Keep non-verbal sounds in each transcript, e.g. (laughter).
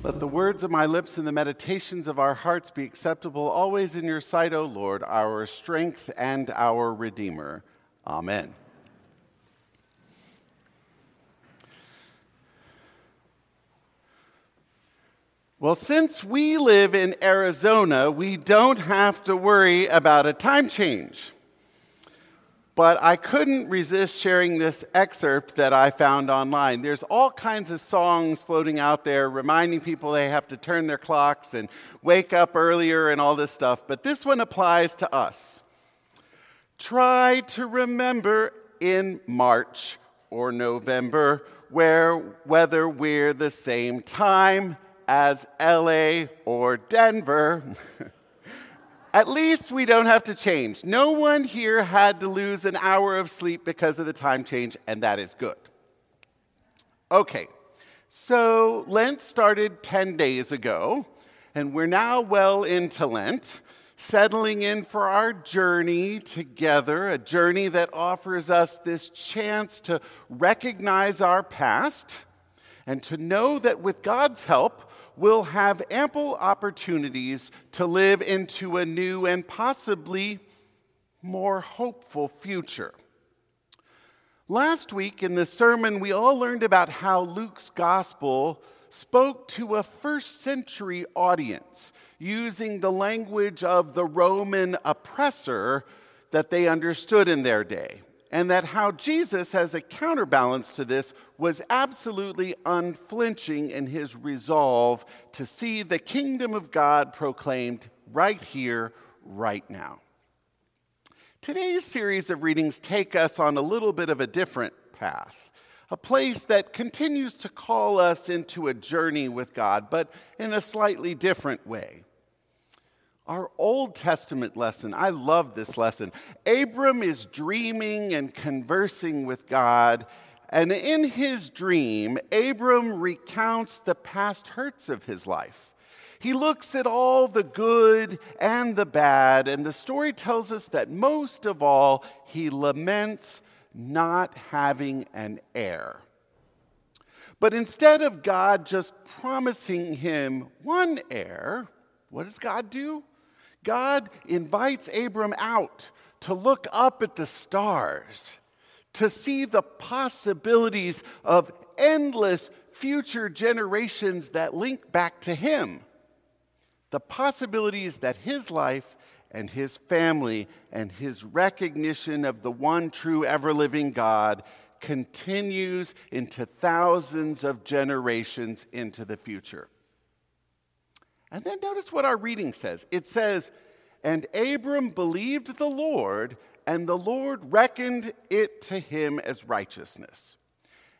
Let the words of my lips and the meditations of our hearts be acceptable always in your sight, O Lord, our strength and our Redeemer. Amen. Well, since we live in Arizona, we don't have to worry about a time change. But I couldn't resist sharing this excerpt that I found online. There's all kinds of songs floating out there reminding people they have to turn their clocks and wake up earlier and all this stuff, but this one applies to us. Try to remember in March or November where whether we're the same time as LA or Denver. (laughs) At least we don't have to change. No one here had to lose an hour of sleep because of the time change, and that is good. Okay, so Lent started 10 days ago, and we're now well into Lent, settling in for our journey together, a journey that offers us this chance to recognize our past and to know that with God's help, will have ample opportunities to live into a new and possibly more hopeful future. Last week in the sermon, we all learned about how Luke's gospel spoke to a first century audience using the language of the Roman oppressor that they understood in their day and that how Jesus, as a counterbalance to this, was absolutely unflinching in his resolve to see the kingdom of God proclaimed right here, right now. Today's series of readings take us on a little bit of a different path, a place that continues to call us into a journey with God, but in a slightly different way. Our Old Testament lesson, I love this lesson. Abram is dreaming and conversing with God, and in his dream, Abram recounts the past hurts of his life. He looks at all the good and the bad, and the story tells us that most of all, he laments not having an heir. But instead of God just promising him one heir, what does God do? God invites Abram out to look up at the stars, to see the possibilities of endless future generations that link back to him. The possibilities that his life and his family and his recognition of the one true ever living God continues into thousands of generations into the future. And then notice what our reading says it says, And Abram believed the Lord, and the Lord reckoned it to him as righteousness.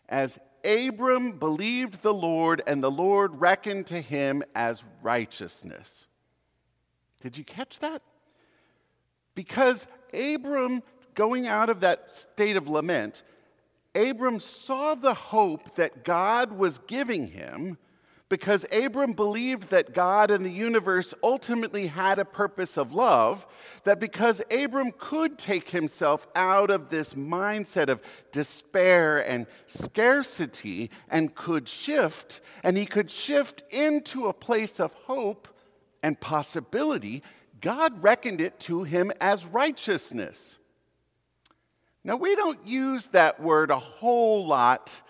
As Abram believed the Lord, and the Lord reckoned to him as righteousness. Did you catch that? Because Abram, going out of that state of lament, Abram saw the hope that God was giving him because Abram believed that God and the universe ultimately had a purpose of love, that because Abram could take himself out of this mindset of despair and scarcity and could shift, and he could shift into a place of hope and possibility, God reckoned it to him as righteousness. Now, we don't use that word a whole lot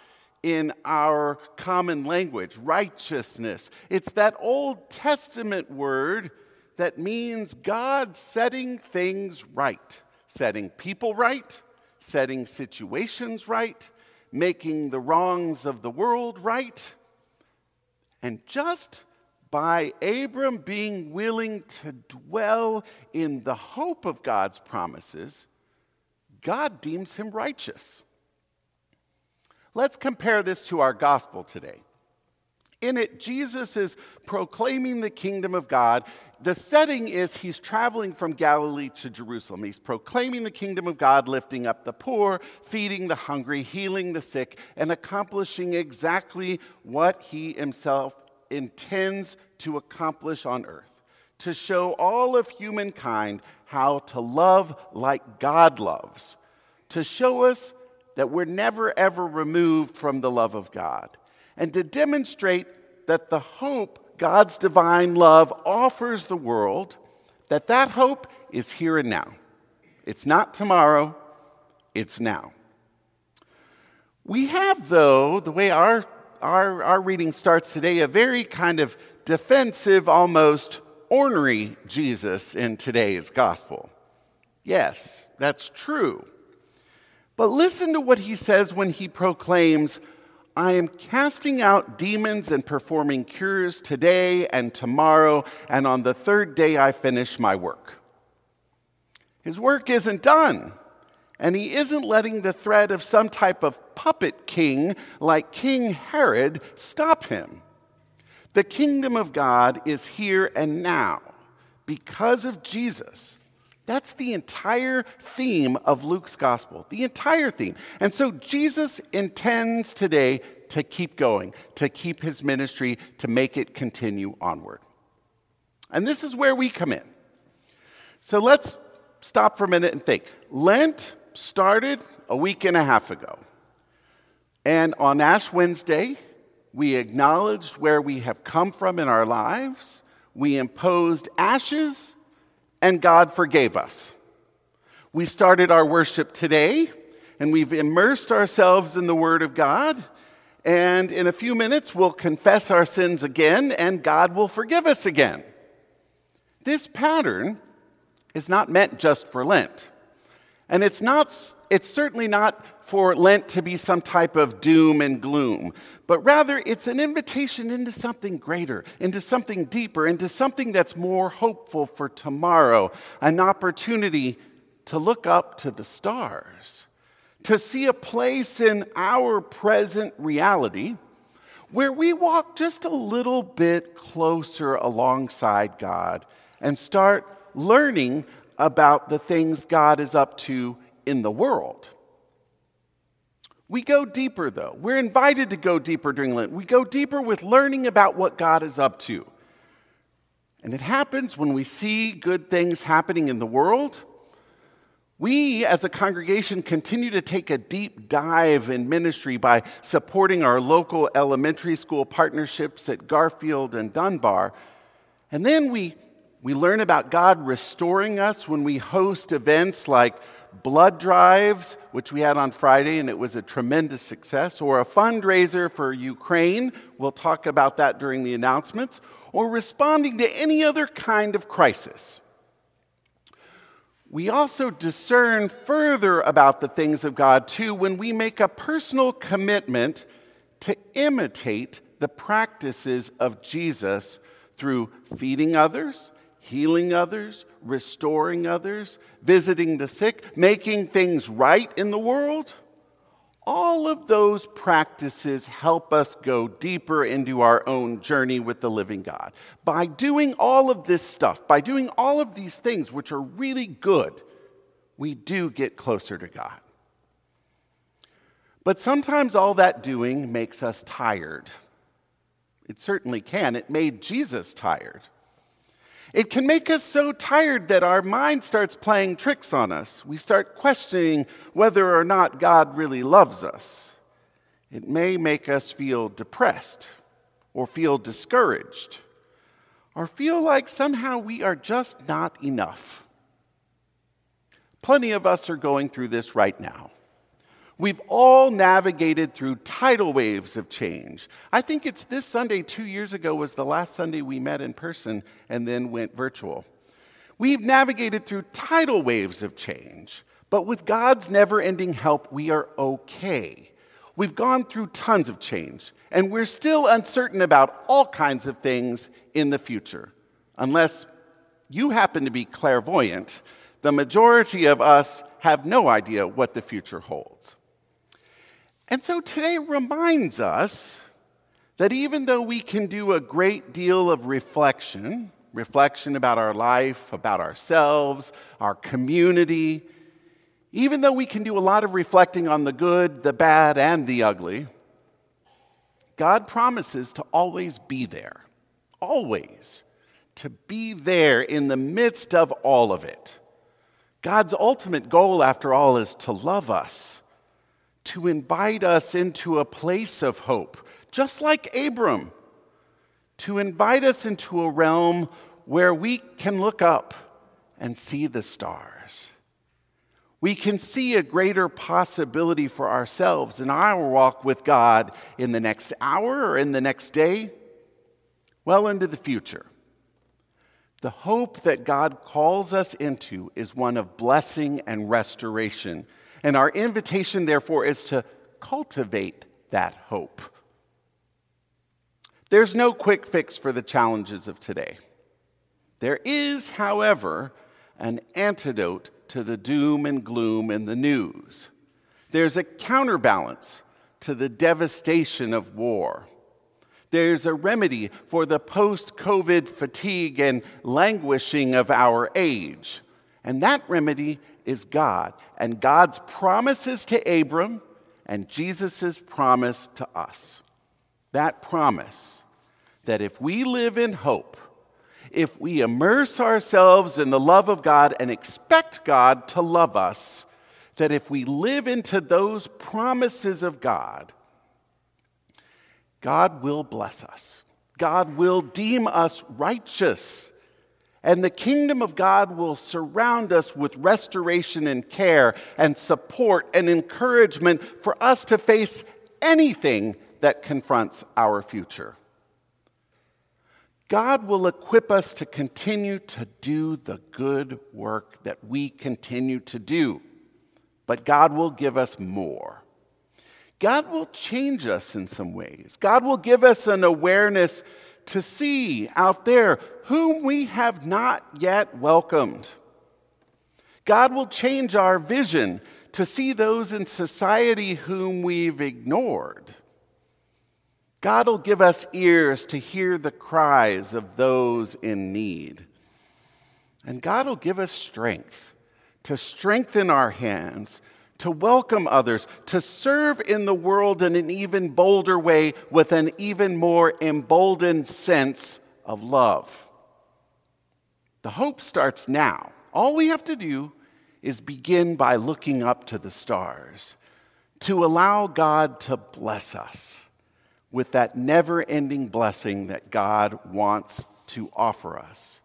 in our common language righteousness. It's that Old Testament word that means God setting things right, setting people right, setting situations right, making the wrongs of the world right. And just by Abram being willing to dwell in the hope of God's promises, God deems him righteous. Let's compare this to our gospel today. In it, Jesus is proclaiming the kingdom of God. The setting is he's traveling from Galilee to Jerusalem. He's proclaiming the kingdom of God, lifting up the poor, feeding the hungry, healing the sick, and accomplishing exactly what he himself intends to accomplish on earth to show all of humankind how to love like God loves, to show us that we're never ever removed from the love of God, and to demonstrate that the hope God's divine love offers the world, that that hope is here and now. It's not tomorrow, it's now. We have, though, the way our, our, our reading starts today, a very kind of defensive, almost ornery Jesus in today's gospel. Yes, that's true. But listen to what he says when he proclaims, I am casting out demons and performing cures today and tomorrow, and on the third day I finish my work. His work isn't done, and he isn't letting the threat of some type of puppet king like King Herod stop him. The kingdom of God is here and now because of Jesus. That's the entire theme of Luke's gospel, the entire theme. And so Jesus intends today to keep going, to keep his ministry, to make it continue onward. And this is where we come in. So let's stop for a minute and think. Lent started a week and a half ago. And on Ash Wednesday, we acknowledged where we have come from in our lives. We imposed ashes and God forgave us. We started our worship today, and we've immersed ourselves in the Word of God. And in a few minutes, we'll confess our sins again, and God will forgive us again. This pattern is not meant just for Lent. And it's, not, it's certainly not for Lent to be some type of doom and gloom, but rather it's an invitation into something greater, into something deeper, into something that's more hopeful for tomorrow, an opportunity to look up to the stars, to see a place in our present reality where we walk just a little bit closer alongside God and start learning about the things God is up to in the world. We go deeper, though. We're invited to go deeper during Lent. We go deeper with learning about what God is up to. And it happens when we see good things happening in the world. We, as a congregation, continue to take a deep dive in ministry by supporting our local elementary school partnerships at Garfield and Dunbar. And then we we learn about God restoring us when we host events like blood drives, which we had on Friday, and it was a tremendous success, or a fundraiser for Ukraine. We'll talk about that during the announcements, or responding to any other kind of crisis. We also discern further about the things of God too when we make a personal commitment to imitate the practices of Jesus through feeding others healing others, restoring others, visiting the sick, making things right in the world. All of those practices help us go deeper into our own journey with the living God. By doing all of this stuff, by doing all of these things, which are really good, we do get closer to God. But sometimes all that doing makes us tired. It certainly can. It made Jesus tired. It can make us so tired that our mind starts playing tricks on us. We start questioning whether or not God really loves us. It may make us feel depressed or feel discouraged or feel like somehow we are just not enough. Plenty of us are going through this right now. We've all navigated through tidal waves of change. I think it's this Sunday, two years ago, was the last Sunday we met in person and then went virtual. We've navigated through tidal waves of change, but with God's never ending help, we are okay. We've gone through tons of change, and we're still uncertain about all kinds of things in the future. Unless you happen to be clairvoyant, the majority of us have no idea what the future holds. And so today reminds us that even though we can do a great deal of reflection, reflection about our life, about ourselves, our community, even though we can do a lot of reflecting on the good, the bad, and the ugly, God promises to always be there. Always. To be there in the midst of all of it. God's ultimate goal, after all, is to love us to invite us into a place of hope, just like Abram, to invite us into a realm where we can look up and see the stars. We can see a greater possibility for ourselves in our walk with God in the next hour or in the next day, well into the future. The hope that God calls us into is one of blessing and restoration. And our invitation, therefore, is to cultivate that hope. There's no quick fix for the challenges of today. There is, however, an antidote to the doom and gloom in the news. There's a counterbalance to the devastation of war. There's a remedy for the post COVID fatigue and languishing of our age. And that remedy is God and God's promises to Abram and Jesus' promise to us. That promise that if we live in hope, if we immerse ourselves in the love of God and expect God to love us, that if we live into those promises of God, God will bless us. God will deem us righteous. And the kingdom of God will surround us with restoration and care and support and encouragement for us to face anything that confronts our future. God will equip us to continue to do the good work that we continue to do, but God will give us more. God will change us in some ways. God will give us an awareness to see out there whom we have not yet welcomed. God will change our vision to see those in society whom we've ignored. God will give us ears to hear the cries of those in need. And God will give us strength to strengthen our hands, to welcome others, to serve in the world in an even bolder way with an even more emboldened sense of love. The hope starts now. All we have to do is begin by looking up to the stars, to allow God to bless us with that never ending blessing that God wants to offer us.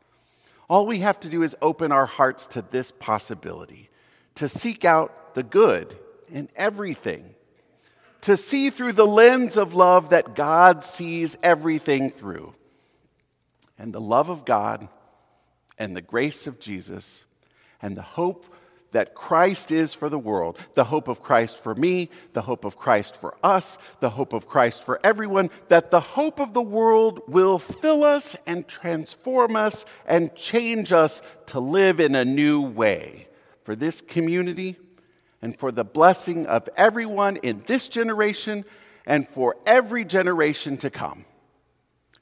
All we have to do is open our hearts to this possibility, to seek out the good in everything, to see through the lens of love that God sees everything through. And the love of God and the grace of Jesus and the hope that Christ is for the world, the hope of Christ for me, the hope of Christ for us, the hope of Christ for everyone, that the hope of the world will fill us and transform us and change us to live in a new way for this community and for the blessing of everyone in this generation and for every generation to come.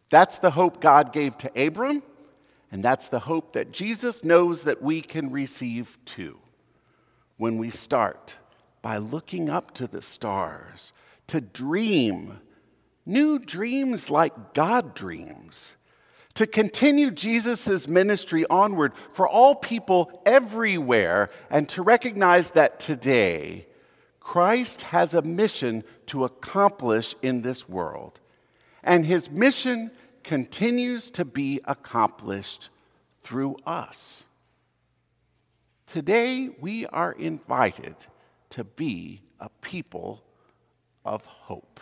That's the hope God gave to Abram, and that's the hope that Jesus knows that we can receive too when we start by looking up to the stars, to dream new dreams like God dreams, to continue Jesus' ministry onward for all people everywhere, and to recognize that today Christ has a mission to accomplish in this world. And his mission continues to be accomplished through us. Today, we are invited to be a people of hope.